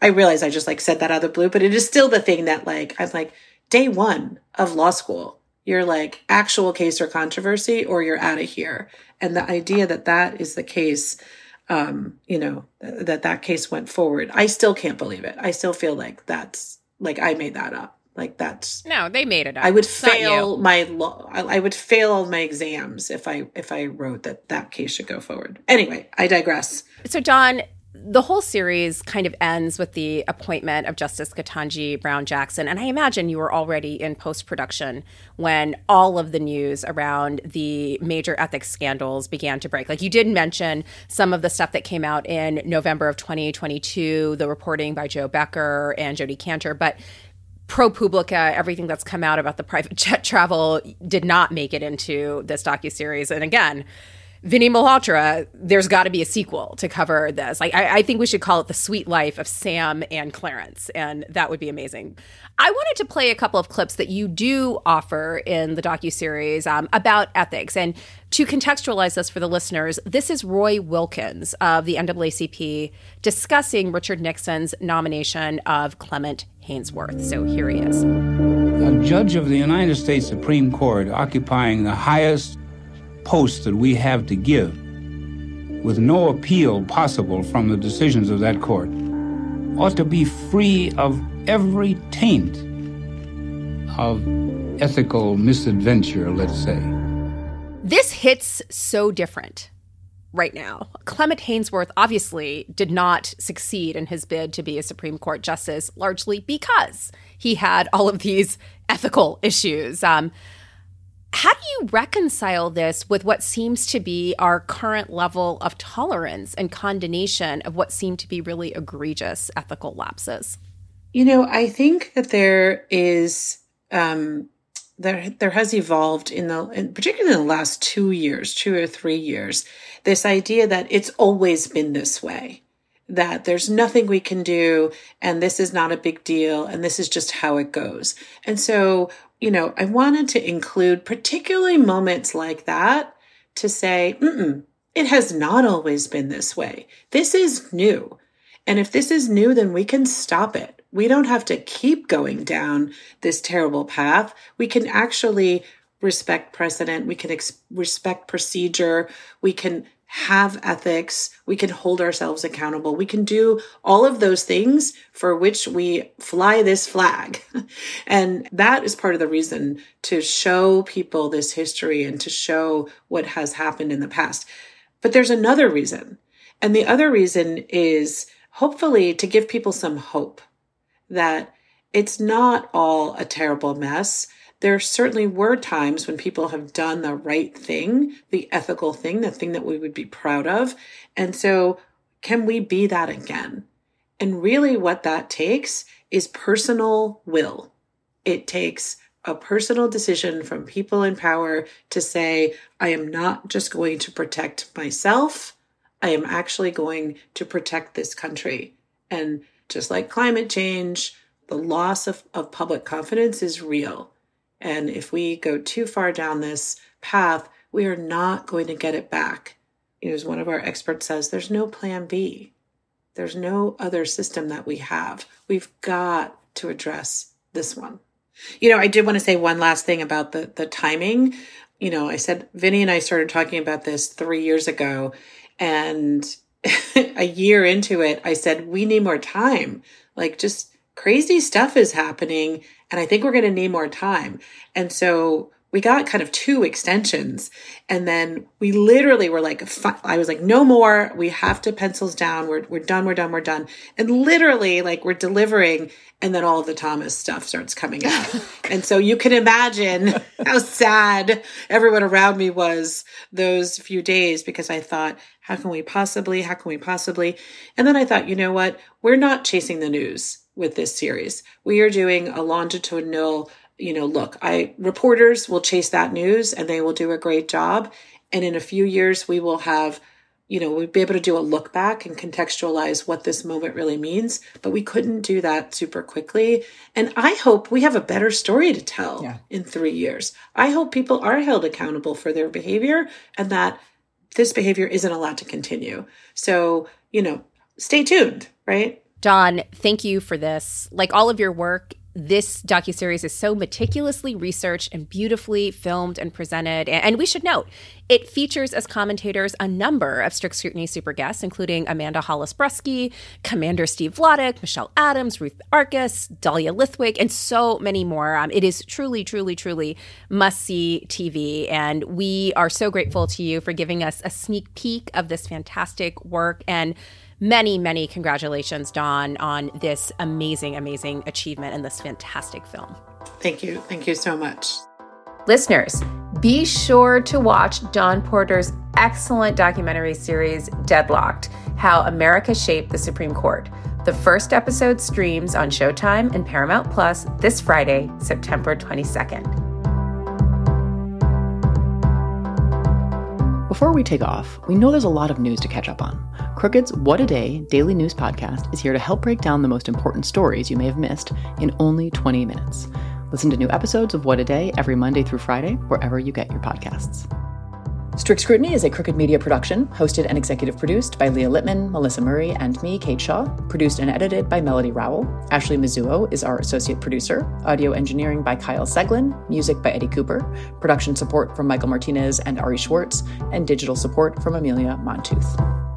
I realize I just like said that out of the blue, but it is still the thing that like I'm like day one of law school, you're like actual case or controversy or you're out of here. And the idea that that is the case, um, you know, that that case went forward, I still can't believe it. I still feel like that's like I made that up. Like that's no, they made it up. I would It's fail my law. I I would fail all my exams if I if I wrote that that case should go forward. Anyway, I digress. So, Dawn, the whole series kind of ends with the appointment of Justice Ketanji Brown Jackson. And I imagine you were already in post production when all of the news around the major ethics scandals began to break. Like you did mention some of the stuff that came out in November of 2022, the reporting by Jo Becker and Jodi Kantor. But ProPublica, everything that's come out about the private jet travel did not make it into this docuseries. And again, Vinnie Malhotra, there's got to be a sequel to cover this. Like, I, I think we should call it The Sweet Life of Sam and Clarence, and that would be amazing. I wanted to play a couple of clips that you do offer in the docuseries um, about ethics. And to contextualize this for the listeners, this is Roy Wilkins of the NAACP discussing Richard Nixon's nomination of Clement Haynsworth. So here he is. a judge of the United States Supreme Court occupying the highest post that we have to give, with no appeal possible from the decisions of that court, ought to be free of every taint of ethical misadventure, let's say. This hits so different right now. Clement Haynsworth obviously did not succeed in his bid to be a Supreme Court justice, largely because he had all of these ethical issues. Um, how do you reconcile this with what seems to be our current level of tolerance and condemnation of what seem to be really egregious ethical lapses? You know, I think that there is um, there there has evolved in the in, particularly in the last two years, two or three years, this idea that it's always been this way, that there's nothing we can do, and this is not a big deal, and this is just how it goes. And so, you know, I wanted to include particularly moments like that to say, it has not always been this way. This is new. And if this is new, then we can stop it. We don't have to keep going down this terrible path. We can actually respect precedent. We can ex- respect procedure. We can have ethics. We can hold ourselves accountable. We can do all of those things for which we fly this flag. and that is part of the reason to show people this history and to show what has happened in the past. But there's another reason. And the other reason is hopefully to give people some hope that it's not all a terrible mess. There certainly were times when people have done the right thing, the ethical thing, the thing that we would be proud of. And so, can we be that again? And really, what that takes is personal will. It takes a personal decision from people in power to say, I am not just going to protect myself, I am actually going to protect this country. And just like climate change, the loss of, of public confidence is real. And if we go too far down this path, we are not going to get it back. You know, as one of our experts says, there's no plan B. There's no other system that we have. We've got to address this one. You know, I did want to say one last thing about the the timing. You know, I said Vinnie and I started talking about this three years ago, and a year into it, I said, we need more time. Like just crazy stuff is happening. And I think we're going to need more time. And so we got kind of two extensions. And then we literally were like, I was like, no more. We have to pencils down. We're, we're done. We're done. We're done. And literally like we're delivering. And then all of the Thomas stuff starts coming out. and so you can imagine how sad everyone around me was those few days because I thought, how can we possibly, how can we possibly? And then I thought, you know what? We're not chasing the news with this series. We are doing a longitudinal, you know, look, I reporters will chase that news and they will do a great job. And in a few years, we will have, you know, we'd be able to do a look back and contextualize what this moment really means. But we couldn't do that super quickly. And I hope we have a better story to tell Yeah. in three years. I hope people are held accountable for their behavior and that this behavior isn't allowed to continue. So, you know, stay tuned, right? Dawn, thank you for this. Like all of your work, this docuseries is so meticulously researched and beautifully filmed and presented. And we should note, it features as commentators a number of strict scrutiny super guests, including Amanda Hollis Brusky, Commander Steve Vladeck, Michelle Adams, Ruth Marcus, Dahlia Lithwick, and so many more. Um, it is truly, truly, truly must see TV. And we are so grateful to you for giving us a sneak peek of this fantastic work. And many, many congratulations, Dawn, on this amazing, amazing achievement and this fantastic film. Thank you. Thank you so much. Listeners, be sure to watch Dawn Porter's excellent documentary series, Deadlocked How America Shaped the Supreme Court. The first episode streams on Showtime and Paramount Plus this Friday, September 22nd. Before we take off, we know there's a lot of news to catch up on. Crooked's What a Day daily news podcast is here to help break down the most important stories you may have missed in only 20 minutes. Listen to new episodes of What a Day every Monday through Friday, wherever you get your podcasts. Strict Scrutiny is a Crooked Media production, hosted and executive produced by Leah Litman, Melissa Murray, and me, Kate Shaw. Produced and edited by Melody Rowell. Ashley Mizuo is our associate producer. Audio engineering by Kyle Seglin. Music by Eddie Cooper. Production support from Michael Martinez and Ari Schwartz. And digital support from Amelia Montooth.